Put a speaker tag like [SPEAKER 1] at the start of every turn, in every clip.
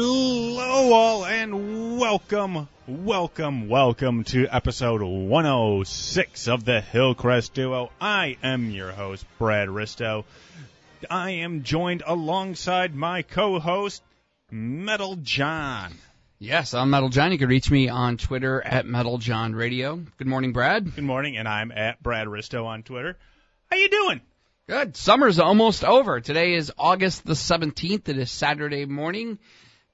[SPEAKER 1] Hello, all, and welcome, welcome, welcome to episode 106 of the Hillcrest Duo. I am your host, Brad Risto. I am joined alongside my co-host, Metal John.
[SPEAKER 2] Yes, I'm Metal John. You can reach me on Twitter at Metal John Radio. Good morning, Brad.
[SPEAKER 1] Good morning, and I'm at Brad Risto on Twitter. How you doing?
[SPEAKER 2] Good. Summer's almost over. Today is August the 17th. It is Saturday morning,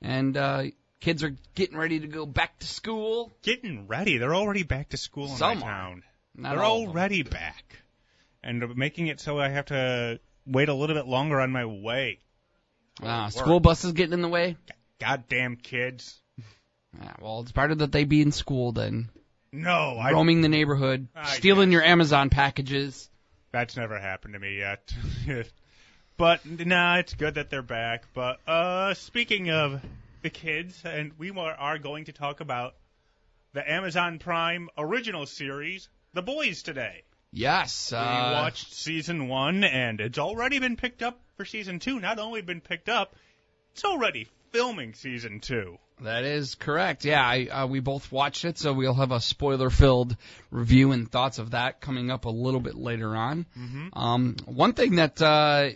[SPEAKER 2] and uh, kids are getting ready to go back to school.
[SPEAKER 1] Getting ready. They're already back to school in
[SPEAKER 2] Some
[SPEAKER 1] my town. They're
[SPEAKER 2] all of them.
[SPEAKER 1] already back, and making it so I have to wait a little bit longer on my way.
[SPEAKER 2] Ah, school buses getting in the way.
[SPEAKER 1] Goddamn kids.
[SPEAKER 2] Yeah, well, it's better that they be in school than
[SPEAKER 1] No, I
[SPEAKER 2] roaming the neighborhood,
[SPEAKER 1] I
[SPEAKER 2] stealing your Amazon packages.
[SPEAKER 1] That's never happened to me yet. but nah, it's good that they're back. But uh, speaking of the kids, and we are, going to talk about the Amazon Prime original series, The Boys, today.
[SPEAKER 2] Yes.
[SPEAKER 1] We
[SPEAKER 2] Uh,
[SPEAKER 1] watched season one, and it's already been picked up for season two. Not only been picked up, it's already filming season two.
[SPEAKER 2] That is correct. Yeah, I, uh, we both watched it, so we'll have a spoiler-filled review and thoughts of that coming up a little bit later on.
[SPEAKER 1] Mm-hmm.
[SPEAKER 2] Um, one thing that uh,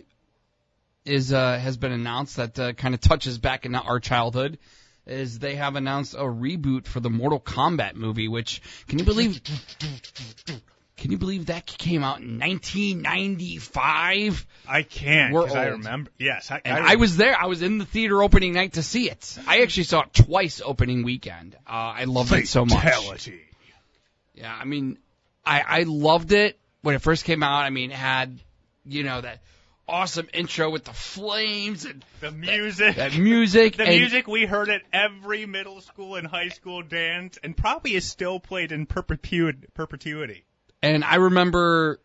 [SPEAKER 2] is uh, has been announced that uh, kind of touches back in our childhood is they have announced a reboot for the Mortal Kombat movie. Which can you believe? Can you believe that came out in 1995?
[SPEAKER 1] I can't
[SPEAKER 2] We're
[SPEAKER 1] 'cause I remember. Yes, I,
[SPEAKER 2] And I was there. I was in the theater opening night to see it. I actually saw it twice opening weekend. Uh, I loved it so much.
[SPEAKER 1] Fatality.
[SPEAKER 2] Yeah, I mean, I I loved it when it first came out. I mean, it had you know that awesome intro with the flames and
[SPEAKER 1] The music.
[SPEAKER 2] that music.
[SPEAKER 1] The
[SPEAKER 2] and,
[SPEAKER 1] music we heard at every middle school and high school dance, and probably is still played in perpetuity. perpetuity.
[SPEAKER 2] And I remember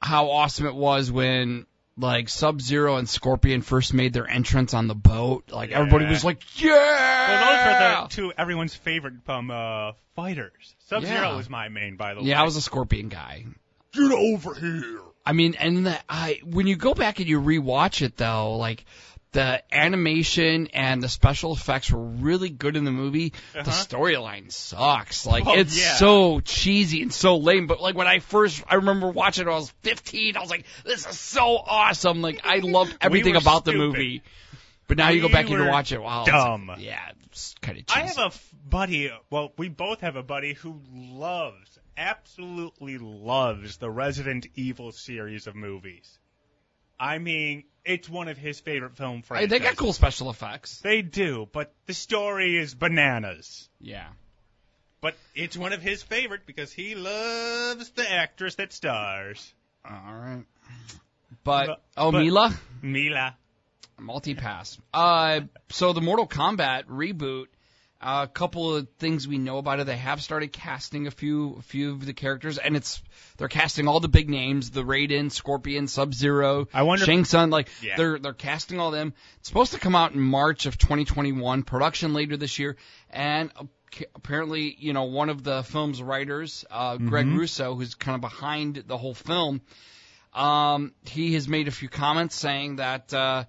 [SPEAKER 2] how awesome it was when like Sub Zero and Scorpion first made their entrance on the boat. Like everybody was like, "Yeah!"
[SPEAKER 1] Well, those
[SPEAKER 2] yeah.
[SPEAKER 1] are the two everyone's favorite um, uh, fighters. Sub Zero
[SPEAKER 2] Yeah.
[SPEAKER 1] was my main, by the way.
[SPEAKER 2] Yeah, I was a Scorpion guy.
[SPEAKER 1] Get over here.
[SPEAKER 2] I mean, and the, I when you go back and you rewatch it though, like the animation and the special effects were really good in the movie. The
[SPEAKER 1] Uh-huh.
[SPEAKER 2] storyline sucks. Like
[SPEAKER 1] Oh,
[SPEAKER 2] it's
[SPEAKER 1] yeah.
[SPEAKER 2] so cheesy and so lame. But like when I first, I remember watching it, when I was 15. I was like, this is so awesome. Like I loved everything
[SPEAKER 1] were
[SPEAKER 2] about the movie. But now you go back and you watch it. Wow, it's-
[SPEAKER 1] dumb.
[SPEAKER 2] yeah, it's kind of cheesy.
[SPEAKER 1] I have a f- buddy. Well, we both have a buddy who loves, absolutely loves the Resident Evil series of movies. I mean, it's one of his favorite film
[SPEAKER 2] Hey,
[SPEAKER 1] franchises.
[SPEAKER 2] they got cool special effects.
[SPEAKER 1] They do, but the story is bananas.
[SPEAKER 2] Yeah.
[SPEAKER 1] But it's one of his favorite because he loves the actress that stars,
[SPEAKER 2] All right. But,
[SPEAKER 1] But-
[SPEAKER 2] oh,
[SPEAKER 1] but-
[SPEAKER 2] Mila.
[SPEAKER 1] Mila.
[SPEAKER 2] Multi-pass. Uh, so the Mortal Kombat reboot. A couple of things we know about it. They have started casting a few, a few of the characters, and it's they're casting all the big names: the Raiden, Scorpion, Sub Zero,
[SPEAKER 1] I wonder-
[SPEAKER 2] Shang Tsung. Like
[SPEAKER 1] Yeah.
[SPEAKER 2] they're they're casting all them. It's supposed to come out in March of 2021. Production later this year, and apparently, you know, one of the film's writers, uh, Greg Russo, who's kind of behind the whole film, um, he has made a few comments saying that uh,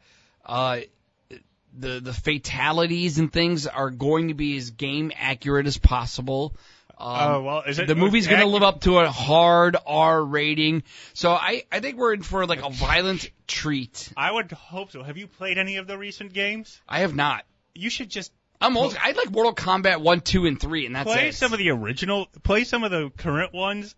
[SPEAKER 2] uh, the the fatalities and things are going to be as game accurate as possible. Um,
[SPEAKER 1] Oh well, is it
[SPEAKER 2] the movie's going to live up to a hard R rating, so I I think we're in for like a violent treat.
[SPEAKER 1] I would hope so. Have you played any of the recent games?
[SPEAKER 2] I have not.
[SPEAKER 1] You should just
[SPEAKER 2] I'm old. I like Mortal Kombat one, two, and three, and that's
[SPEAKER 1] play
[SPEAKER 2] it.
[SPEAKER 1] some of the original. Play some of the current ones.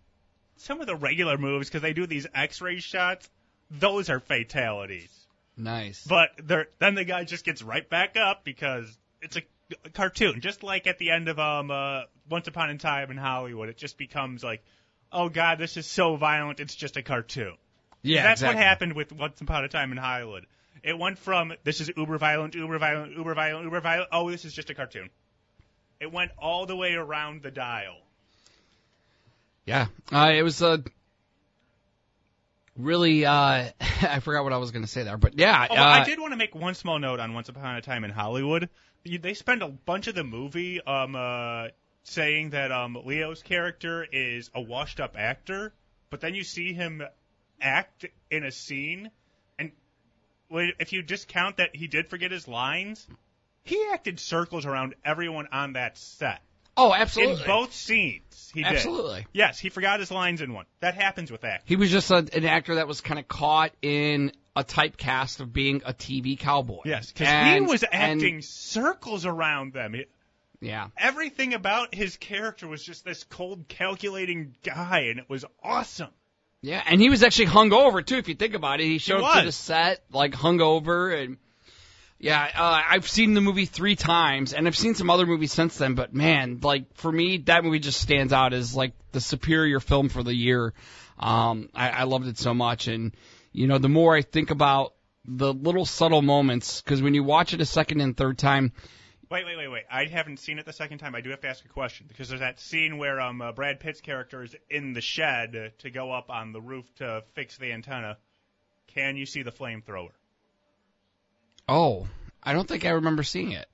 [SPEAKER 1] Some of the regular moves because they do these X-ray shots. Those are fatalities.
[SPEAKER 2] Nice.
[SPEAKER 1] But then the guy just gets right back up because it's a, a cartoon. Just like at the end of um uh, Once Upon a Time in Hollywood, it just becomes like, oh god, this is so violent. It's just a cartoon.
[SPEAKER 2] yeah,
[SPEAKER 1] That's
[SPEAKER 2] exactly.
[SPEAKER 1] what happened with Once Upon a Time in Hollywood. It went from this is uber violent, uber violent, uber violent, uber violent. Oh, this is just a cartoon. It went all the way around the dial.
[SPEAKER 2] Yeah, uh, it was a really. Uh, I forgot what I was going to say there, but yeah,
[SPEAKER 1] Oh,
[SPEAKER 2] uh,
[SPEAKER 1] I did want to make one small note on Once Upon a Time in Hollywood. They spend a bunch of the movie um, uh, saying that um, Leo's character is a washed-up actor, but then you see him act in a scene, and if you discount that he did forget his lines, he acted circles around everyone on that set.
[SPEAKER 2] Oh, absolutely.
[SPEAKER 1] In both scenes, he did.
[SPEAKER 2] absolutely.
[SPEAKER 1] Yes, he forgot his lines in one. That happens with acting.
[SPEAKER 2] He was just a, an actor that was kind of caught in a typecast of being a TV cowboy.
[SPEAKER 1] Yes, because he
[SPEAKER 2] And-
[SPEAKER 1] was
[SPEAKER 2] and-
[SPEAKER 1] acting circles around them. It-
[SPEAKER 2] yeah.
[SPEAKER 1] everything about his character was just this cold, calculating guy, and it was awesome.
[SPEAKER 2] Yeah, and he was actually hungover too. If you think about it, he showed up to the set like hungover, and yeah, uh, I've seen the movie three times, and I've seen some other movies since then. But man, like for me, that movie just stands out as like the superior film for the year. Um, I, I loved it so much, and you know, the more I think about the little subtle moments, because when you watch it a second and third time,
[SPEAKER 1] Wait, wait, wait, wait. I haven't seen it the second time. I do have to ask a question because there's that scene where um uh, Brad Pitt's character is in the shed to go up on the roof to fix the antenna. Can you see the flamethrower?
[SPEAKER 2] Oh, I don't think I remember seeing it.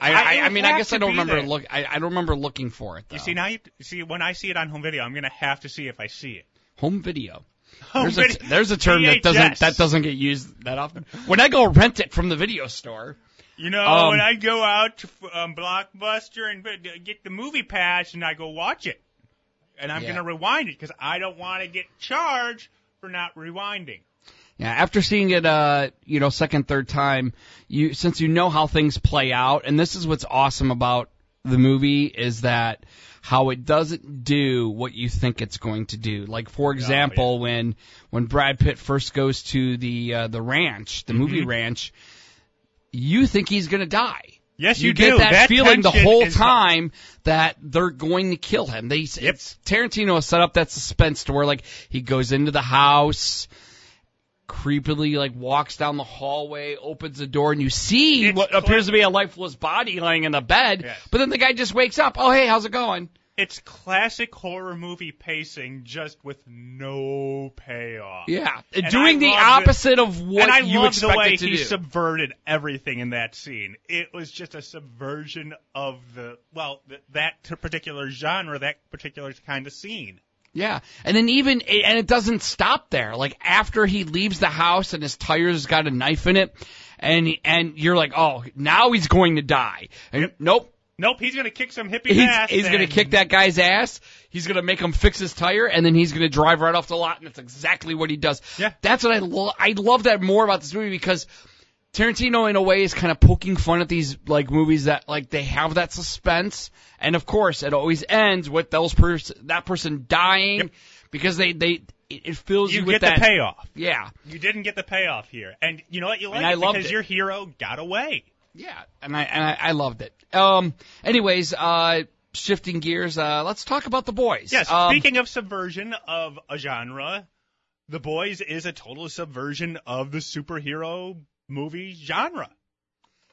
[SPEAKER 2] I,
[SPEAKER 1] I-
[SPEAKER 2] I,
[SPEAKER 1] it
[SPEAKER 2] I
[SPEAKER 1] would
[SPEAKER 2] mean, I guess I don't remember
[SPEAKER 1] there.
[SPEAKER 2] look. I, I don't remember looking for it. Though.
[SPEAKER 1] You see now, you see when I see it on home video, I'm gonna have to see if I see it.
[SPEAKER 2] home video.
[SPEAKER 1] Home
[SPEAKER 2] There's a, there's a term that doesn't that doesn't get used that often. When I go rent it from the video store,
[SPEAKER 1] You know,
[SPEAKER 2] Um,
[SPEAKER 1] when I go out to um, Blockbuster and uh, get the movie pass and I go watch it, and I'm
[SPEAKER 2] Yeah.
[SPEAKER 1] gonna rewind it because I don't want to get charged for not rewinding.
[SPEAKER 2] Yeah, after seeing it, uh, you know, second, third time, you since you know how things play out, and this is what's awesome about the movie is that how it doesn't do what you think it's going to do. Like for example, when when Brad Pitt first goes to the uh, the ranch, the movie ranch, you think he's going to die.
[SPEAKER 1] Yes,
[SPEAKER 2] you,
[SPEAKER 1] you,
[SPEAKER 2] get
[SPEAKER 1] do.
[SPEAKER 2] that, feeling the whole time that they're going to kill him. They
[SPEAKER 1] Yep.
[SPEAKER 2] it's, Tarantino has set up that suspense to where like he goes into the house, creepily like walks down the hallway, opens the door, and you see
[SPEAKER 1] It's
[SPEAKER 2] what
[SPEAKER 1] cla-
[SPEAKER 2] appears to be a lifeless body lying in the bed.
[SPEAKER 1] Yes.
[SPEAKER 2] But then the guy just wakes up. Oh hey, how's it going?
[SPEAKER 1] It's classic horror movie pacing, just with no payoff.
[SPEAKER 2] Yeah,
[SPEAKER 1] And
[SPEAKER 2] doing the
[SPEAKER 1] loved it.
[SPEAKER 2] opposite of what
[SPEAKER 1] and I
[SPEAKER 2] you
[SPEAKER 1] loved the way he
[SPEAKER 2] do.
[SPEAKER 1] subverted everything in that scene. It was just a subversion of the well, th- that particular genre, that particular kind of scene.
[SPEAKER 2] Yeah, and then even and it doesn't stop there. Like after he leaves the house and his tires got a knife in it, and and you're like, oh, now he's going to die. And nope,
[SPEAKER 1] Nope, he's gonna kick some hippie
[SPEAKER 2] he's
[SPEAKER 1] ass.
[SPEAKER 2] he's gonna kick that guy's ass. He's gonna make him fix his tire, and then he's gonna drive right off the lot, and that's exactly what he does.
[SPEAKER 1] Yeah.
[SPEAKER 2] that's what I love. I love that more about this movie because. Tarantino, in a way, is kind of poking fun at these like movies that like they have that suspense, and of course, it always ends with those pers- that person dying
[SPEAKER 1] Yep.
[SPEAKER 2] because they they it, fills you,
[SPEAKER 1] You
[SPEAKER 2] with
[SPEAKER 1] get
[SPEAKER 2] that.
[SPEAKER 1] the payoff.
[SPEAKER 2] Yeah,
[SPEAKER 1] You didn't get the payoff here, and you know what? You like
[SPEAKER 2] And I
[SPEAKER 1] it
[SPEAKER 2] loved
[SPEAKER 1] because
[SPEAKER 2] it.
[SPEAKER 1] your hero got away.
[SPEAKER 2] yeah, and I and I, I loved it. Um, anyways, uh, shifting gears, uh, let's talk about the boys.
[SPEAKER 1] Yes.
[SPEAKER 2] Um,
[SPEAKER 1] speaking of subversion of a genre, The Boys is a total subversion of the superhero movie genre.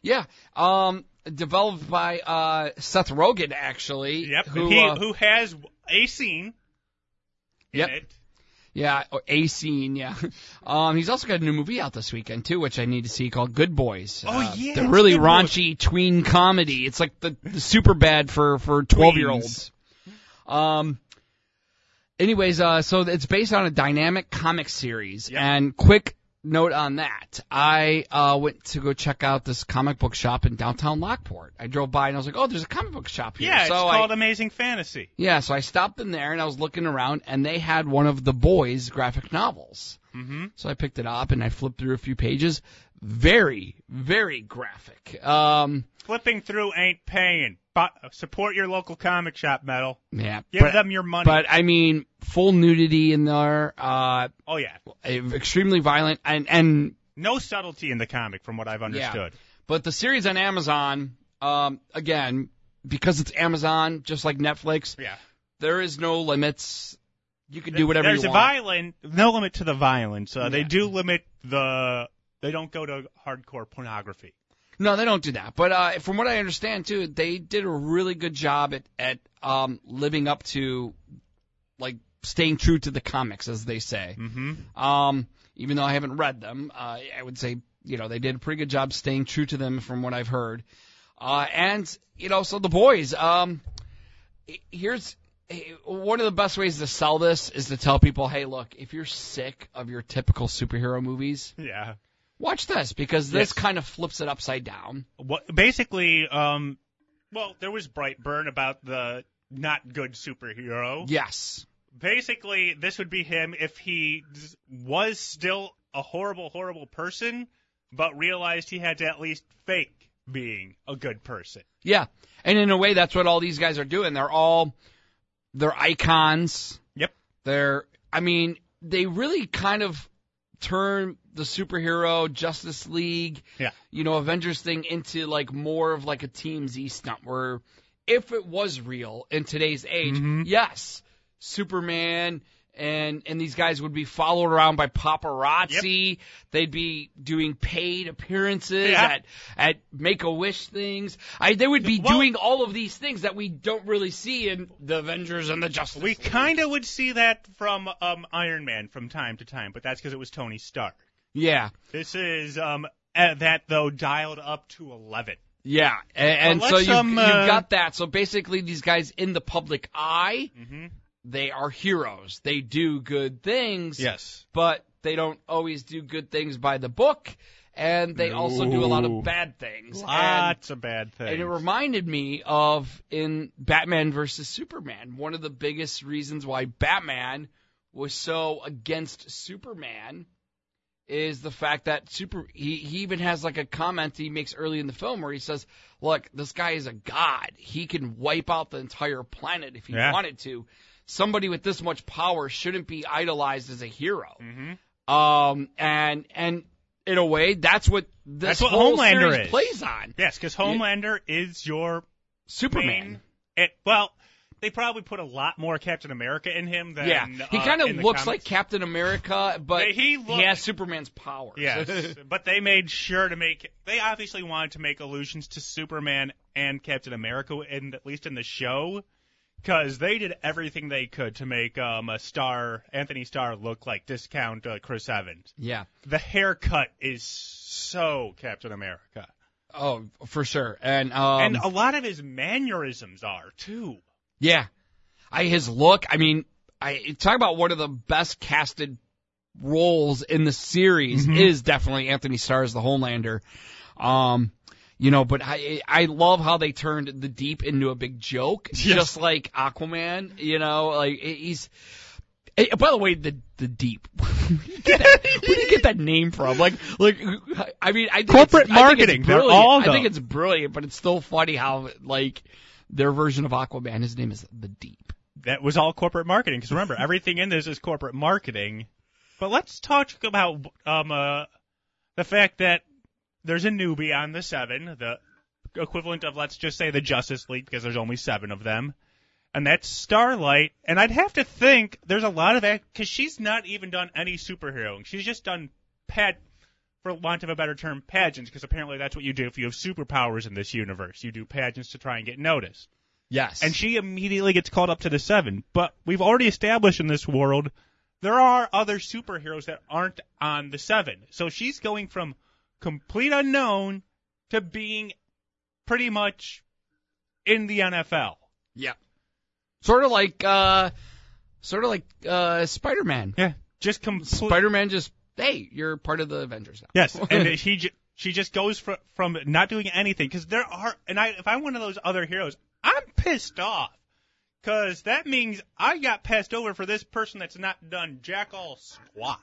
[SPEAKER 2] yeah, um, developed by uh Seth Rogen actually.
[SPEAKER 1] Yep.
[SPEAKER 2] Who,
[SPEAKER 1] he
[SPEAKER 2] uh,
[SPEAKER 1] who has a scene in
[SPEAKER 2] Yep.
[SPEAKER 1] it.
[SPEAKER 2] Yeah, a scene. Yeah. Um, he's also got a new movie out this weekend too, which I need to see called Good Boys.
[SPEAKER 1] Oh,
[SPEAKER 2] Uh,
[SPEAKER 1] yeah,
[SPEAKER 2] the really raunchy tween comedy. It's like the, the Superbad for for twelve year olds. Um. Anyways, uh, so it's based on a Dynamite comic series,
[SPEAKER 1] Yep.
[SPEAKER 2] and quick note on that. I uh, went to go check out this comic book shop in downtown Lockport. I drove by and I was like, "Oh, there's a comic book shop here."
[SPEAKER 1] Yeah, it's
[SPEAKER 2] so I,
[SPEAKER 1] called Amazing Fantasy.
[SPEAKER 2] yeah, so I stopped in there and I was looking around, and they had one of the boys' graphic novels.
[SPEAKER 1] Mm-hmm.
[SPEAKER 2] So I picked it up and I flipped through a few pages. Very, very graphic. Um,
[SPEAKER 1] Flipping through ain't paying. But support your local comic shop, metal.
[SPEAKER 2] yeah,
[SPEAKER 1] Give
[SPEAKER 2] but,
[SPEAKER 1] them your money.
[SPEAKER 2] but I mean, full nudity in there, uh,
[SPEAKER 1] oh yeah,
[SPEAKER 2] extremely violent, and and
[SPEAKER 1] no subtlety in the comic, from what I've understood. Yeah.
[SPEAKER 2] but the series on Amazon, um, again, because it's Amazon, just like Netflix,
[SPEAKER 1] Yeah.
[SPEAKER 2] there is no limits. You can do whatever
[SPEAKER 1] There's
[SPEAKER 2] you
[SPEAKER 1] a
[SPEAKER 2] want.
[SPEAKER 1] violent, no limit to the violence. Uh, They do limit the. They don't go to hardcore pornography.
[SPEAKER 2] No, they don't do that. But uh, from what I understand too, they did a really good job at at um, living up to like staying true to the comics, as they say.
[SPEAKER 1] Mm-hmm.
[SPEAKER 2] Um, even though I haven't read them, uh, I would say you know they did a pretty good job staying true to them from what I've heard. Uh, and you know, so the boys. Um, here's one of the best ways to sell this is to tell people, hey, look, if you're sick of your typical superhero movies,
[SPEAKER 1] Yeah.
[SPEAKER 2] Watch this because this
[SPEAKER 1] Yes.
[SPEAKER 2] kind of flips it upside down.
[SPEAKER 1] What basically, um, well, there was Brightburn about the not good superhero.
[SPEAKER 2] Yes.
[SPEAKER 1] Basically, this would be him if he was still a horrible, horrible person, but realized he had to at least fake being a good person.
[SPEAKER 2] Yeah. And in a way, that's what all these guys are doing. They're all, they're icons.
[SPEAKER 1] Yep.
[SPEAKER 2] They're, I mean, they really kind of turn the superhero Justice League,
[SPEAKER 1] Yeah.
[SPEAKER 2] you know, Avengers thing into like more of like a TMZ stunt where if it was real in today's age,
[SPEAKER 1] Mhm.
[SPEAKER 2] yes, Superman and and these guys would be followed around by paparazzi. They'd be doing paid appearances
[SPEAKER 1] Yeah.
[SPEAKER 2] at at Make a Wish things. I they would be
[SPEAKER 1] Well-
[SPEAKER 2] doing all of these things that we don't really see in the Avengers and the Justice League.
[SPEAKER 1] We kind of would see that from um, Iron Man from time to time, but that's because it was Tony Stark.
[SPEAKER 2] Yeah.
[SPEAKER 1] This is um, uh, that though dialed up to eleven.
[SPEAKER 2] Yeah, and, and so you
[SPEAKER 1] um,
[SPEAKER 2] you
[SPEAKER 1] uh,
[SPEAKER 2] got that. So basically, these guys in the public eye,
[SPEAKER 1] Mm-hmm.
[SPEAKER 2] they are heroes. They do good things,
[SPEAKER 1] Yes.
[SPEAKER 2] but they don't always do good things by the book, and they also do a lot of bad things. And,
[SPEAKER 1] Lots of bad things.
[SPEAKER 2] and it reminded me of in Batman versus Superman. One of the biggest reasons why Batman was so against Superman is the fact that super he, he even has like a comment he makes early in the film where he says, "Look, this guy is a god. He can wipe out the entire planet if he
[SPEAKER 1] Yeah.
[SPEAKER 2] wanted to. Somebody with this much power shouldn't be idolized as a hero."
[SPEAKER 1] hmm
[SPEAKER 2] Um and and in a way, that's what this
[SPEAKER 1] That's what Homelander
[SPEAKER 2] plays on.
[SPEAKER 1] Yes, because Homelander is your
[SPEAKER 2] Superman.
[SPEAKER 1] main. It, well, they probably put a lot more Captain America in him than.
[SPEAKER 2] Yeah, he
[SPEAKER 1] uh,
[SPEAKER 2] kind of looks like Captain America, but
[SPEAKER 1] He- he
[SPEAKER 2] he, has Superman's powers.
[SPEAKER 1] Yes, but they made sure to make. They obviously wanted to make allusions to Superman and Captain America, in at least in the show, because they did everything they could to make um, a star Anthony Starr look like discount uh, Chris Evans.
[SPEAKER 2] yeah.
[SPEAKER 1] The haircut is so Captain America,
[SPEAKER 2] Oh, for sure. And um,
[SPEAKER 1] and a lot of his mannerisms are too.
[SPEAKER 2] Yeah, I his look. I mean, I talk about one of the best casted roles in the series
[SPEAKER 1] Mhm.
[SPEAKER 2] is definitely Anthony Starr as the Homelander. Um, you know, but I I love how they turned the deep into a big joke,
[SPEAKER 1] Yes.
[SPEAKER 2] just like Aquaman. You know, like he's. eh, By the way, the the deep. Where do you get that, where do you get that name from? Like, like I mean, I think
[SPEAKER 1] Corporate
[SPEAKER 2] it's, I think
[SPEAKER 1] marketing, they're all
[SPEAKER 2] I think it's brilliant, but it's still funny how like their version of Aquaman. His name is the Deep.
[SPEAKER 1] That was all corporate marketing. Because remember, everything in this is corporate marketing. But let's talk about um uh, the fact that there's a newbie on the seven, the equivalent of let's just say the Justice League, because there's only seven of them, and that's Starlight. And I'd have to think there's a lot of that because she's not even done any superheroing. She's just done pad, for want of a better term, pageants. Because apparently that's what you do if you have superpowers in this universe. You do pageants to try and get noticed
[SPEAKER 2] Yes.
[SPEAKER 1] and she immediately gets called up to the seven. But we've already established in this world there are other superheroes that aren't on the seven. So she's going from complete unknown to being pretty much in the NFL.
[SPEAKER 2] yeah. Sort of like uh, sort of like uh, Spider Man.
[SPEAKER 1] Yeah, just complete.
[SPEAKER 2] Spider Man just hey, you're part of the Avengers now.
[SPEAKER 1] yes, and he j- she just goes from from not doing anything because there are. And I, if I'm one of those other heroes, I'm pissed off. Cause that means I got passed over for this person that's not done jack all squat.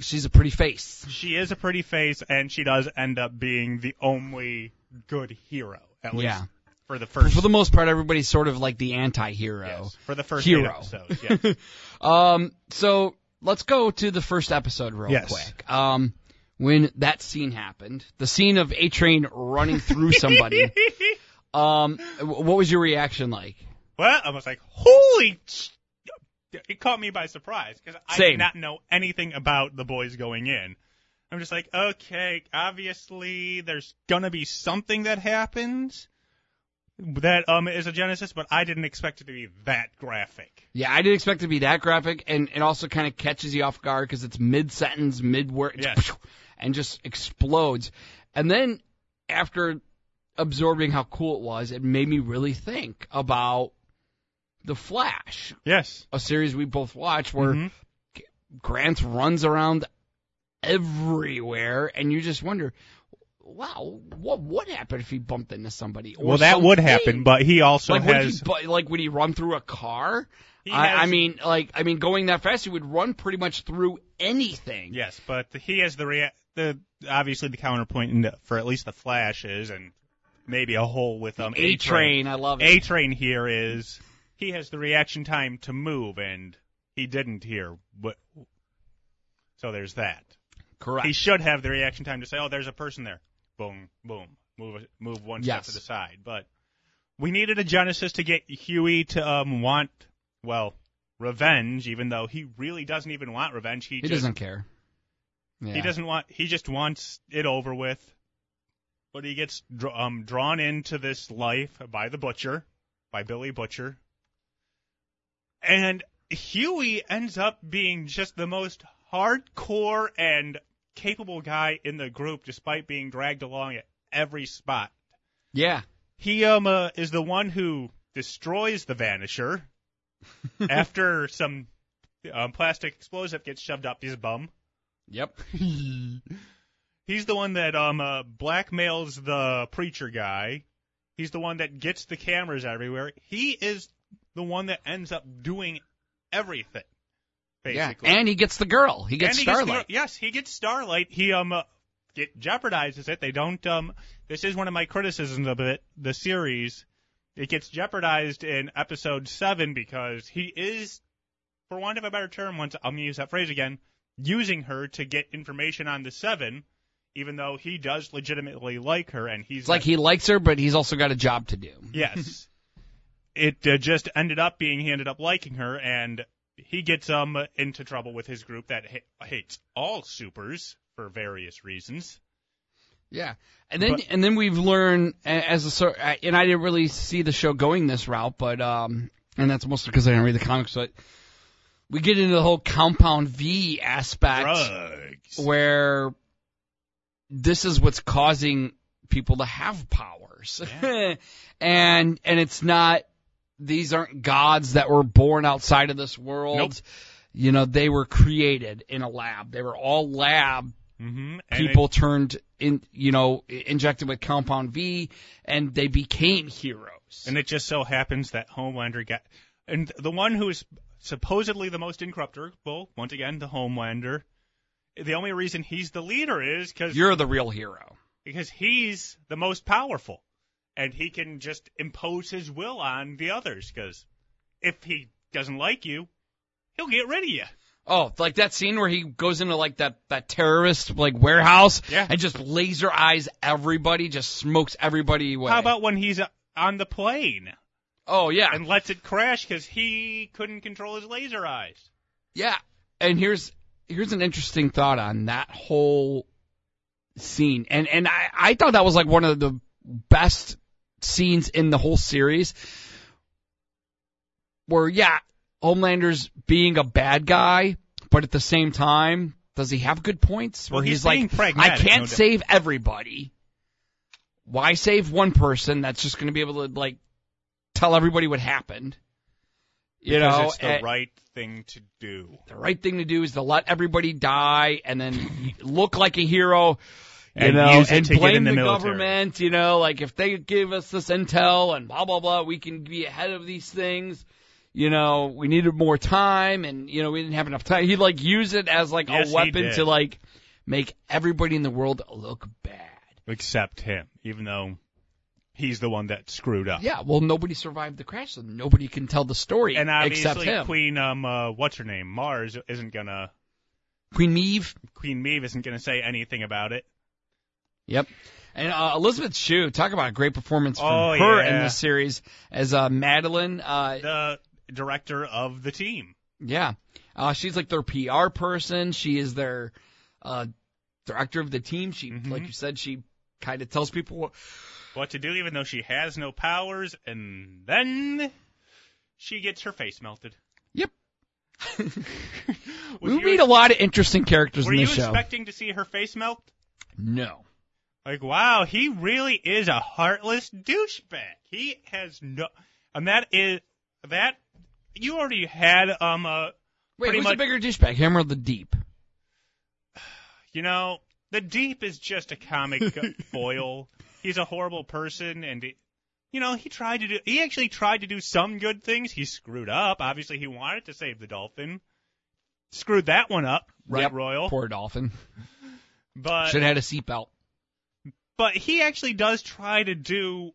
[SPEAKER 2] She's a pretty face.
[SPEAKER 1] she is a pretty face, and she does end up being the only good hero, at least
[SPEAKER 2] Yeah.
[SPEAKER 1] for the first.
[SPEAKER 2] For the most part, everybody's sort of like the anti-hero.
[SPEAKER 1] yes, for the first
[SPEAKER 2] Hero.
[SPEAKER 1] episodes. Yes.
[SPEAKER 2] Um, so let's go to the first episode real
[SPEAKER 1] Yes.
[SPEAKER 2] quick. Um, when that scene happened, the scene of A Train running through somebody. um, what was your reaction like?
[SPEAKER 1] well, I was like, holy! sh- It caught me by surprise because I
[SPEAKER 2] Same.
[SPEAKER 1] did not know anything about the boys going in. I'm just like, okay, obviously there's gonna be something that happens that um is a Genesis, but I didn't expect it to be that graphic.
[SPEAKER 2] Yeah, I didn't expect it to be that graphic, and it also kind of catches you off guard because it's mid sentence, mid word,
[SPEAKER 1] Yes.
[SPEAKER 2] and just explodes. And then after absorbing how cool it was, it made me really think about the Flash,
[SPEAKER 1] Yes.
[SPEAKER 2] a series we both watch where
[SPEAKER 1] Mhm.
[SPEAKER 2] Grant runs around everywhere, and you just wonder, wow, what would happen if he bumped into somebody? Or
[SPEAKER 1] well, that would happen, but he also
[SPEAKER 2] like, would
[SPEAKER 1] has.
[SPEAKER 2] he, like, would he run through a car? I, I mean, like, I mean, going that fast, he would run pretty much through anything.
[SPEAKER 1] Yes, but he has the rea- the obviously the counterpoint in the, for at least the flashes and maybe a hole with um
[SPEAKER 2] A train, I love it.
[SPEAKER 1] A train here is he has the reaction time to move and he didn't here. But so there's that.
[SPEAKER 2] Correct.
[SPEAKER 1] He should have the reaction time to say, "Oh, there's a person there." Boom, boom, move move one step to the side. But we needed a Genesis to get Huey to um want well revenge, even though he really doesn't even want revenge. He,
[SPEAKER 2] he
[SPEAKER 1] just
[SPEAKER 2] doesn't care. Yeah.
[SPEAKER 1] he doesn't want. He just wants it over with. But he gets dr- um, drawn into this life by the butcher, by Billy Butcher, and Huey ends up being just the most hardcore and capable guy in the group, despite being dragged along at every spot.
[SPEAKER 2] Yeah.
[SPEAKER 1] He um uh, is the one who destroys the Vanisher after some um, plastic explosive gets shoved up his bum.
[SPEAKER 2] Yep.
[SPEAKER 1] He's the one that um uh, blackmails the preacher guy. He's the one that gets the cameras everywhere. He is the one that ends up doing everything.
[SPEAKER 2] Yeah. And he gets the girl. He gets
[SPEAKER 1] And he gets the-
[SPEAKER 2] Starlight.
[SPEAKER 1] yes, he gets Starlight. He um uh, get jeopardizes it. They don't um. This is one of my criticisms of it. The series, it gets jeopardized in episode seven because he is, for want of a better term, once I'm gonna use that phrase again, using her to get information on the seven, even though he does legitimately like her and he's
[SPEAKER 2] It's like he likes her, but he's also got a job to do.
[SPEAKER 1] Yes. it uh, just ended up being he ended up liking her, and he gets um into trouble with his group that ha- hates all supers for various reasons.
[SPEAKER 2] Yeah, and then
[SPEAKER 1] But-
[SPEAKER 2] and then we've learned as a sort, and I didn't really see the show going this route, but um, and that's mostly because I didn't read the comics. But we get into the whole Compound V aspect,
[SPEAKER 1] Drugs.
[SPEAKER 2] where this is what's causing people to have powers,
[SPEAKER 1] Yeah.
[SPEAKER 2] and and it's not these aren't gods that were born outside of this world.
[SPEAKER 1] Nope.
[SPEAKER 2] You know, they were created in a lab. They were all lab
[SPEAKER 1] Mm-hmm.
[SPEAKER 2] people turned in, you know, injected with Compound V, and they became heroes.
[SPEAKER 1] and it just so happens that Homelander got, and the one who is supposedly the most incorruptible, once again, the Homelander. The only reason he's the leader is because
[SPEAKER 2] You're the real hero.
[SPEAKER 1] because he's the most powerful, and he can just impose his will on the others. Because if he doesn't like you, he'll get rid of you.
[SPEAKER 2] Oh, like that scene where he goes into like that that terrorist like warehouse
[SPEAKER 1] Yeah.
[SPEAKER 2] and just laser eyes everybody, just smokes everybody away.
[SPEAKER 1] How about when he's uh, on the plane
[SPEAKER 2] Oh yeah,
[SPEAKER 1] and lets it crash because he couldn't control his laser eyes?
[SPEAKER 2] yeah. And here's here's an interesting thought on that whole scene, and and I I thought that was like one of the best scenes in the whole series. Where yeah, Homelander's being a bad guy, but at the same time, does he have good points? Where
[SPEAKER 1] he's
[SPEAKER 2] he's, like, I can't
[SPEAKER 1] no doubt.
[SPEAKER 2] save everybody. Why save one person that's just going to be able to like tell everybody what happened? You
[SPEAKER 1] Because
[SPEAKER 2] know,
[SPEAKER 1] it's the
[SPEAKER 2] and-
[SPEAKER 1] right thing to do.
[SPEAKER 2] the right thing to do is to let everybody die and then look like a hero. You
[SPEAKER 1] And
[SPEAKER 2] know,
[SPEAKER 1] use it
[SPEAKER 2] and
[SPEAKER 1] to get
[SPEAKER 2] blame
[SPEAKER 1] in the
[SPEAKER 2] the,
[SPEAKER 1] military.
[SPEAKER 2] government. You know, like if they give us this intel and blah blah blah, we can be ahead of these things. You know, we needed more time, and you know we didn't have enough time. He'd like use it as like
[SPEAKER 1] Yes,
[SPEAKER 2] a weapon to like make everybody in the world look bad.
[SPEAKER 1] Except him, even though he's the one that screwed up.
[SPEAKER 2] Yeah, well, nobody survived the crash, so nobody can tell the story
[SPEAKER 1] And
[SPEAKER 2] except
[SPEAKER 1] obviously,
[SPEAKER 2] him.
[SPEAKER 1] Queen, um, uh, what's her name, Mars, isn't gonna.
[SPEAKER 2] Queen Maeve.
[SPEAKER 1] Queen Maeve isn't gonna say anything about it.
[SPEAKER 2] Yep. And uh, Elizabeth Shue, talk about a great performance from
[SPEAKER 1] Oh,
[SPEAKER 2] her
[SPEAKER 1] yeah.
[SPEAKER 2] in this series as uh, Madeline. Uh,
[SPEAKER 1] The director of the team.
[SPEAKER 2] yeah, uh, she's like their PR person. She is their uh, director of the team. She,
[SPEAKER 1] Mhm.
[SPEAKER 2] like you said, she kind of tells people what.
[SPEAKER 1] What to do, even though she has no powers, and then she gets her face melted.
[SPEAKER 2] Yep. We
[SPEAKER 1] you-
[SPEAKER 2] meet a lot of interesting characters
[SPEAKER 1] Were
[SPEAKER 2] in
[SPEAKER 1] you
[SPEAKER 2] this show.
[SPEAKER 1] expecting to see her face melt?
[SPEAKER 2] no.
[SPEAKER 1] Like, wow, he really is a heartless douchebag. He has no, and that is that. You already had um uh
[SPEAKER 2] Wait, who's
[SPEAKER 1] much-
[SPEAKER 2] a bigger douchebag, him or the Deep?
[SPEAKER 1] You know, the Deep is just a comic foil. He's a horrible person, and it, you know he tried to do. He actually tried to do some good things. He screwed up. Obviously, he wanted to save the dolphin. Screwed that one up, right,
[SPEAKER 2] Yep,
[SPEAKER 1] Royal?
[SPEAKER 2] Poor dolphin.
[SPEAKER 1] But
[SPEAKER 2] Should have had a seatbelt.
[SPEAKER 1] But he actually does try to do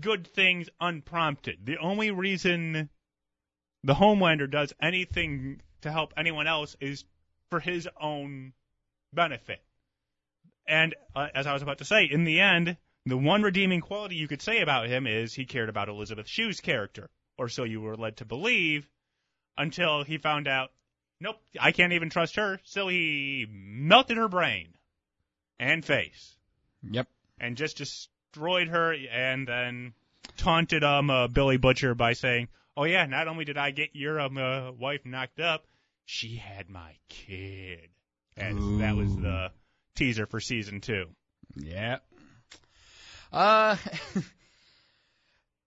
[SPEAKER 1] good things unprompted. The only reason the Homelander does anything to help anyone else is for his own benefit. And uh, as I was about to say, in the end, the one redeeming quality you could say about him is he cared about Elizabeth Shue's character, or so you were led to believe, until he found out, nope, I can't even trust her, so he melted her brain and face
[SPEAKER 2] Yep.
[SPEAKER 1] and just destroyed her and then taunted um uh, Billy Butcher by saying, "Oh yeah, not only did I get your um uh, wife knocked up, she had my kid." And that was the teaser for season 2.
[SPEAKER 2] Yeah. Uh,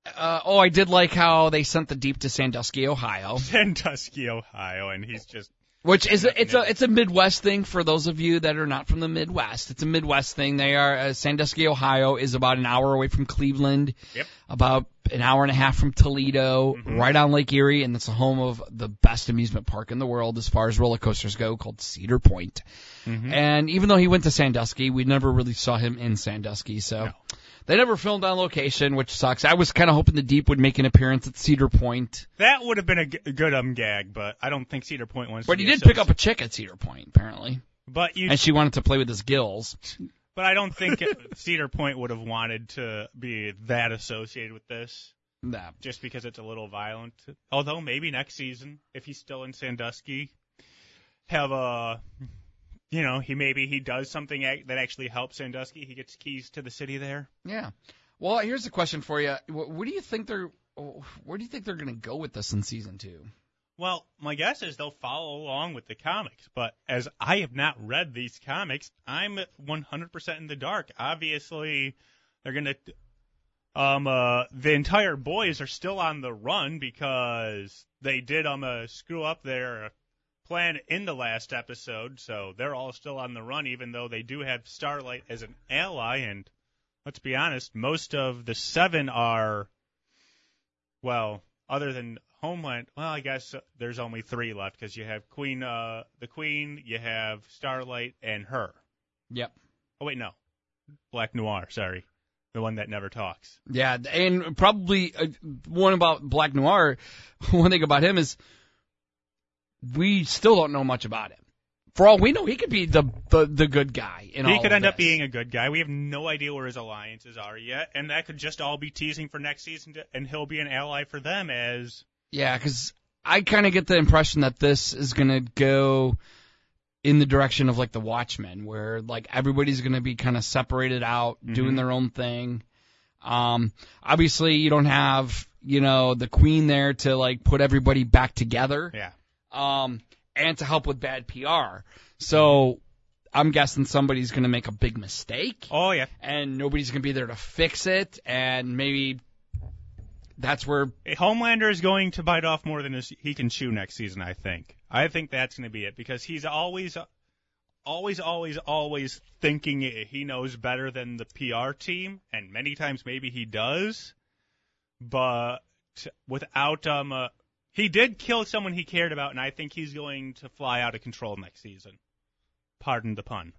[SPEAKER 2] uh, oh, I did like how they sent the deep to Sandusky, Ohio,
[SPEAKER 1] Sandusky, Ohio, and he's just
[SPEAKER 2] which is a, it's a it's a Midwest thing for those of you that are not from the Midwest. It's a Midwest thing. They are uh, Sandusky, Ohio, is about an hour away from Cleveland,
[SPEAKER 1] Yep.
[SPEAKER 2] about an hour and a half from Toledo, right on Lake Erie, and it's the home of the best amusement park in the world as far as roller coasters go, called Cedar Point. And even though he went to Sandusky, we never really saw him in Sandusky, so.
[SPEAKER 1] No.
[SPEAKER 2] They never filmed on location, which sucks. I was kind of hoping the Deep would make an appearance at Cedar Point,
[SPEAKER 1] that would have been a, g- good um gag, but I don't think Cedar Point wants
[SPEAKER 2] but he did pick up a chick at Cedar Point, apparently,
[SPEAKER 1] But you
[SPEAKER 2] and she wanted to play with his gills.
[SPEAKER 1] but I don't think Cedar Point would have wanted to be that associated with this.
[SPEAKER 2] Nah.
[SPEAKER 1] just because it's a little violent. Although maybe next season, if he's still in Sandusky, have a, you know, he maybe he does something that actually helps Sandusky. He gets keys to the city there.
[SPEAKER 2] Yeah. Well, here's a question for you. What Where do you think they're? Where do you think they're going to go with this in season two?
[SPEAKER 1] Well, my guess is they'll follow along with the comics, but as I have not read these comics, I'm 100% in the dark. Obviously, they're gonna. Um, uh, the entire boys are still on the run because they did um uh, screw up their plan in the last episode, so they're all still on the run, even though they do have Starlight as an ally. And let's be honest, most of the seven are, well, other than Homeland. Well, I guess there's only three left because you have Queen, uh, the Queen, you have Starlight, and her.
[SPEAKER 2] Yep.
[SPEAKER 1] Oh wait, no, Black Noir. Sorry, the one that never talks.
[SPEAKER 2] Yeah, and probably uh, one about Black Noir. One thing about him is we still don't know much about him. For all we know, he could be the the, the good guy. In
[SPEAKER 1] he could end up being a good guy. We have no idea where his alliances are yet, and that could just all be teasing for next season, to, and he'll be an ally for them as
[SPEAKER 2] Yeah, because I kind of get the impression that this is going to go in the direction of like the Watchmen, where like everybody's going to be kind of separated out, doing
[SPEAKER 1] Mhm.
[SPEAKER 2] their own thing. Um, obviously, you don't have you know the Queen there to like put everybody back together,
[SPEAKER 1] yeah.
[SPEAKER 2] Um, and to help with bad PR. So I'm guessing somebody's going to make a big mistake
[SPEAKER 1] Oh yeah.
[SPEAKER 2] and nobody's going to be there to fix it, and maybe that's where
[SPEAKER 1] Homelander is going to bite off more than his, he can chew next season. I think. I think that's going to be it because he's always, always, always, always thinking he knows better than the PR team, and many times maybe he does, but without um, uh, he did kill someone he cared about, and I think he's going to fly out of control next season. Pardon the pun.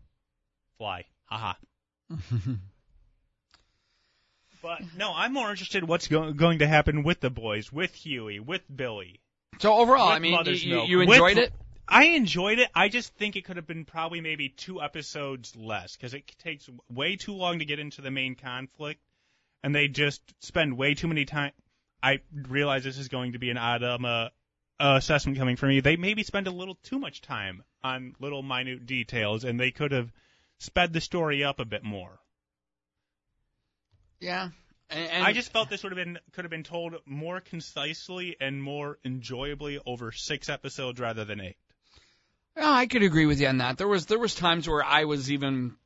[SPEAKER 1] Fly. Haha. But no, I'm more interested in what's go- going to happen with the boys, with Huey, with Billy.
[SPEAKER 2] So overall, I mean, you,
[SPEAKER 1] Mother's
[SPEAKER 2] you,
[SPEAKER 1] Milk.
[SPEAKER 2] you
[SPEAKER 1] With-
[SPEAKER 2] enjoyed it.
[SPEAKER 1] I enjoyed it. I just think it could have been probably maybe two episodes less because it takes way too long to get into the main conflict, and they just spend way too many time. I realize this is going to be an odd um, uh, uh, assessment coming from me. They maybe spend a little too much time on little minute details, and they could have sped the story up a bit more.
[SPEAKER 2] Yeah, and, and
[SPEAKER 1] I just felt this would have been could have been told more concisely and more enjoyably over six episodes rather than eight.
[SPEAKER 2] Yeah, I could agree with you on that. There was there was times where I was even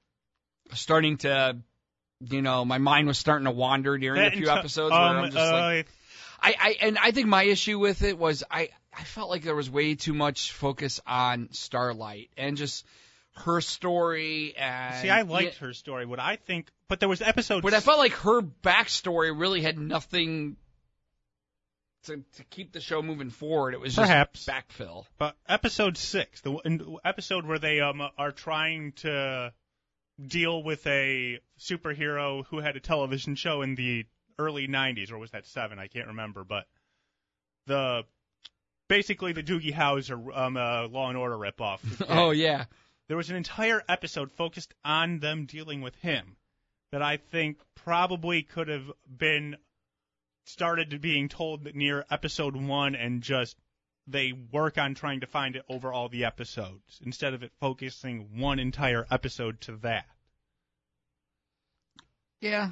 [SPEAKER 2] starting to, you know, my mind was starting to wander during a few
[SPEAKER 1] That-
[SPEAKER 2] episodes where
[SPEAKER 1] um,
[SPEAKER 2] I'm just like,
[SPEAKER 1] uh,
[SPEAKER 2] I, I and I think my issue with it was I I felt like there was way too much focus on Starlight and just her story and
[SPEAKER 1] See, I liked her story. What I think, but there was episode.
[SPEAKER 2] But I felt like her backstory really had nothing to to keep the show moving forward. It was just
[SPEAKER 1] Perhaps.
[SPEAKER 2] backfill.
[SPEAKER 1] But episode six, the episode where they um are trying to deal with a superhero who had a television show in the early '90s, or was that seven? I can't remember. But the basically the Doogie Howser um uh, Law and Order ripoff.
[SPEAKER 2] Oh yeah.
[SPEAKER 1] there was an entire episode focused on them dealing with him that I think probably could have been started being told near episode one and just they work on trying to find it over all the episodes instead of it focusing one entire episode to that.
[SPEAKER 2] Yeah.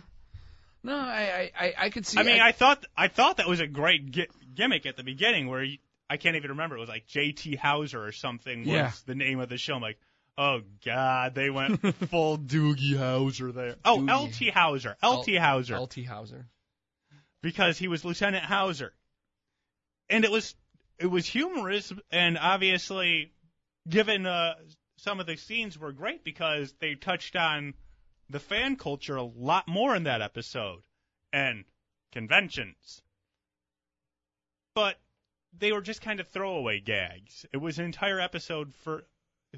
[SPEAKER 2] No, I I I, I could see.
[SPEAKER 1] I mean, I thought I thought that was a great gi- gimmick at the beginning where you, I can't even remember it was like J.T. Hauser or something was
[SPEAKER 2] Yeah.
[SPEAKER 1] the name of the show. I'm like, oh god, they went full Doogie Howser there. Oh,
[SPEAKER 2] Doogie.
[SPEAKER 1] L.T. Hauser, L.T. Hauser,
[SPEAKER 2] L.T. Hauser.
[SPEAKER 1] because he was Lieutenant Hauser, and it was it was humorous and obviously, given uh, some of the scenes were great because they touched on the fan culture a lot more in that episode and conventions. But they were just kind of throwaway gags. It was an entire episode for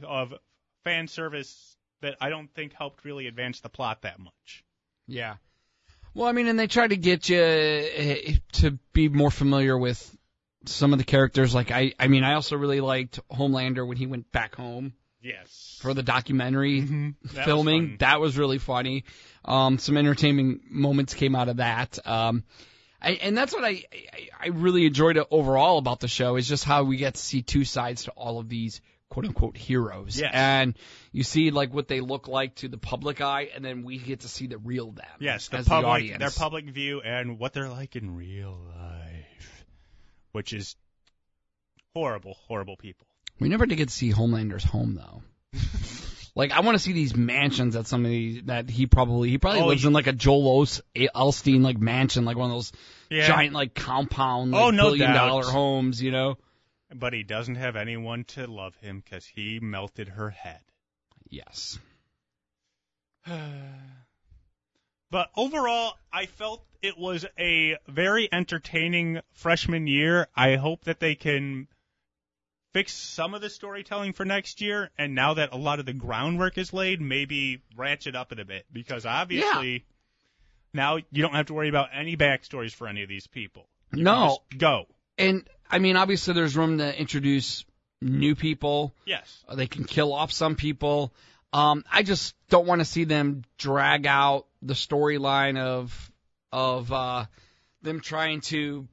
[SPEAKER 1] of fan service that I don't think helped really advance the plot that much.
[SPEAKER 2] Yeah. Well, I mean, and they try to get you eh, to be more familiar with some of the characters. Like I, I mean, I also really liked Homelander when he went back home
[SPEAKER 1] Yes.
[SPEAKER 2] for the documentary
[SPEAKER 1] That was
[SPEAKER 2] filming.
[SPEAKER 1] fun.
[SPEAKER 2] that was really funny. Um, some entertaining moments came out of that. Um, I, and that's what I, I I really enjoyed overall about the show is just how we get to see two sides to all of these quote unquote heroes.
[SPEAKER 1] Yes.
[SPEAKER 2] And you see like what they look like to the public eye, and then we get to see the real them.
[SPEAKER 1] Yes, the
[SPEAKER 2] as the
[SPEAKER 1] public,
[SPEAKER 2] audience.
[SPEAKER 1] their public view, and what they're like in real life, which is horrible, horrible people.
[SPEAKER 2] We never did get to see Homelander's home though. like I want to see these mansions that somebody that he probably he probably
[SPEAKER 1] Oh,
[SPEAKER 2] lives
[SPEAKER 1] you-
[SPEAKER 2] in like a Joel Os- Elstein like mansion, like one of those
[SPEAKER 1] Yeah.
[SPEAKER 2] giant like compound, oh, like
[SPEAKER 1] Oh, no
[SPEAKER 2] billion
[SPEAKER 1] doubt.
[SPEAKER 2] dollar homes, you know.
[SPEAKER 1] But he doesn't have anyone to love him because he melted her head.
[SPEAKER 2] Yes.
[SPEAKER 1] But overall, I felt it was a very entertaining freshman year. I hope that they can fix some of the storytelling for next year. And now that a lot of the groundwork is laid, maybe ratchet up it a bit. Because obviously, now you don't have to worry about any backstories for any of these people. You
[SPEAKER 2] No.
[SPEAKER 1] just go.
[SPEAKER 2] And I mean, obviously, there's room to introduce new people.
[SPEAKER 1] Yes.
[SPEAKER 2] Uh, They can kill off some people. Um, I just don't want to see them drag out the storyline of of uh, them trying to,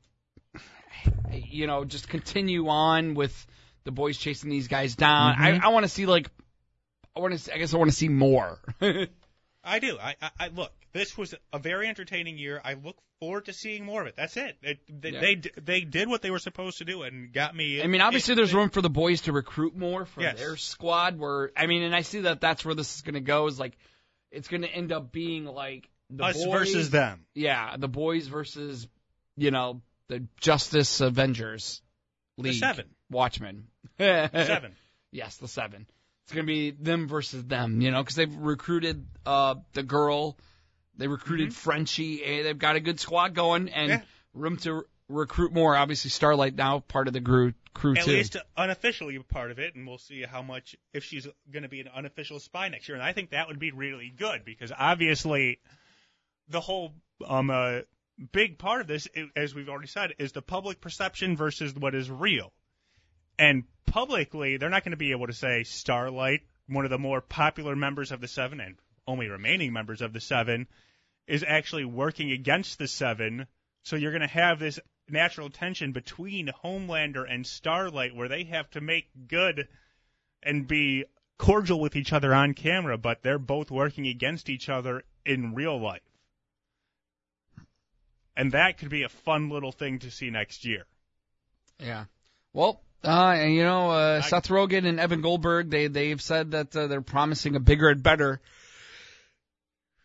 [SPEAKER 2] you know, just continue on with the boys chasing these guys down.
[SPEAKER 1] Mhm.
[SPEAKER 2] I, I want to see like, I want to. I guess I want to see more.
[SPEAKER 1] I do. I, I, I look. This was a very entertaining year. I look forward to seeing more of it. That's it. it they,
[SPEAKER 2] Yeah.
[SPEAKER 1] they they did what they were supposed to do and got me.
[SPEAKER 2] I mean, obviously, there's room for the boys to recruit more for
[SPEAKER 1] Yes.
[SPEAKER 2] their squad. Where I mean, and I see that that's where this is going to go. Is like, it's going to end up being like the
[SPEAKER 1] us
[SPEAKER 2] boys
[SPEAKER 1] versus them.
[SPEAKER 2] Yeah, the boys versus, you know, the Justice Avengers League.
[SPEAKER 1] seven.
[SPEAKER 2] Watchmen.
[SPEAKER 1] Seven.
[SPEAKER 2] Yes, the seven. It's gonna be them versus them, you know, because they've recruited uh the girl, they recruited Frenchie, and they've got a good squad going, and
[SPEAKER 1] Mm-hmm. Yeah.
[SPEAKER 2] room to re- recruit more. Obviously, Starlight now part of the crew, crew
[SPEAKER 1] At
[SPEAKER 2] too.
[SPEAKER 1] least unofficially part of it, and we'll see how much if she's going to be an unofficial spy next year. And I think that would be really good because obviously the whole um uh, big part of this, as we've already said, is the public perception versus what is real. And publicly, they're not going to be able to say Starlight, one of the more popular members of the Seven and only remaining members of the Seven, is actually working against the Seven. So you're going to have this natural tension between Homelander and Starlight where they have to make good and be cordial with each other on camera, but they're both working against each other in real life. And that could be a fun little thing to see next year.
[SPEAKER 2] Yeah. Well, uh, and you know, uh,
[SPEAKER 1] I-
[SPEAKER 2] Seth Rogen and Evan Goldberg, they they've said that uh, they're promising a bigger and better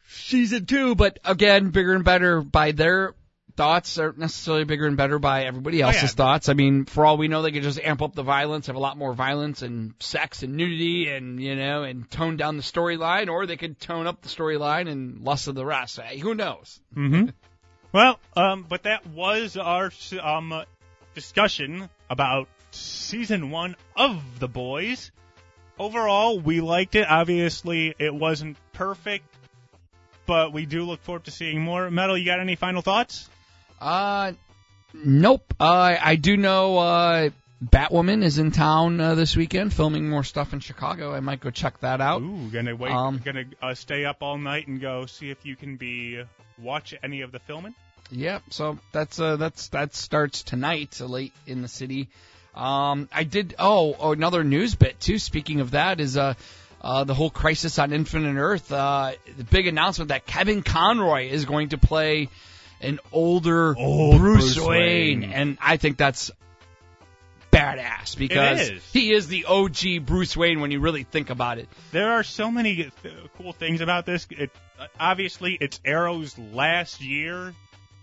[SPEAKER 2] season two. But again, bigger and better by their thoughts aren't necessarily bigger and better by everybody else's
[SPEAKER 1] yeah.
[SPEAKER 2] thoughts. I mean, for all we know, they could just amp up the violence, have a lot more violence and sex and nudity, and you know, and tone down the storyline, or they could tone up the storyline and less of the rest. Hey, who knows?
[SPEAKER 1] Mm-hmm. well, um, but that was our um discussion about season one of The Boys. Overall, we liked it. Obviously, it wasn't perfect, but we do look forward to seeing more. Metal, you got any final thoughts?
[SPEAKER 2] Uh, nope. Uh, I do know uh, Batwoman is in town uh, this weekend, filming more stuff in Chicago. I might go check that out.
[SPEAKER 1] Ooh, gonna wait,
[SPEAKER 2] Um,
[SPEAKER 1] gonna uh, stay up all night and go see if you can be watch any of the filming.
[SPEAKER 2] Yep. So that's uh, that's that starts tonight, uh, late in the city. Um, I did. Oh, oh, another news bit too. Speaking of that, is uh, uh, the whole crisis on Infinite Earth. Uh, the big announcement that Kevin Conroy is going to play an older
[SPEAKER 1] Old
[SPEAKER 2] Bruce,
[SPEAKER 1] Bruce
[SPEAKER 2] Wayne,
[SPEAKER 1] Wayne.
[SPEAKER 2] and I think that's badass because
[SPEAKER 1] is.
[SPEAKER 2] he is the OG Bruce Wayne when you really think about it.
[SPEAKER 1] There are so many th- cool things about this. It obviously it's Arrow's last year,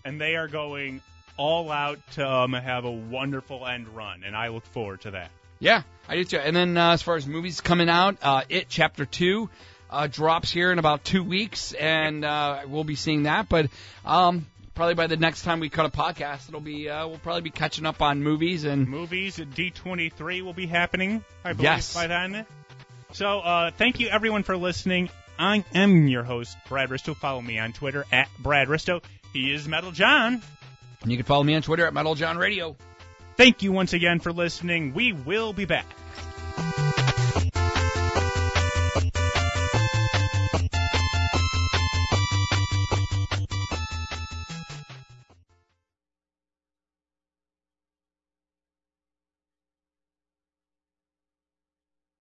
[SPEAKER 1] and they are going all out to um, have a wonderful end run, and I look forward to that.
[SPEAKER 2] Yeah, I do too. And then uh, as far as movies coming out, uh, It Chapter Two uh, drops here in about two weeks, and uh, we'll be seeing that. But um, probably by the next time we cut a podcast, it'll be uh, we'll probably be catching up on movies and
[SPEAKER 1] Movies at D23 will be happening, I believe,
[SPEAKER 2] Yes.
[SPEAKER 1] by then. So uh, thank you everyone for listening. I am your host, Brad Risto. Follow me on Twitter at Brad Risto. He is Metal John.
[SPEAKER 2] You can follow me on Twitter at Metal John Radio.
[SPEAKER 1] Thank you once again for listening. We will be back.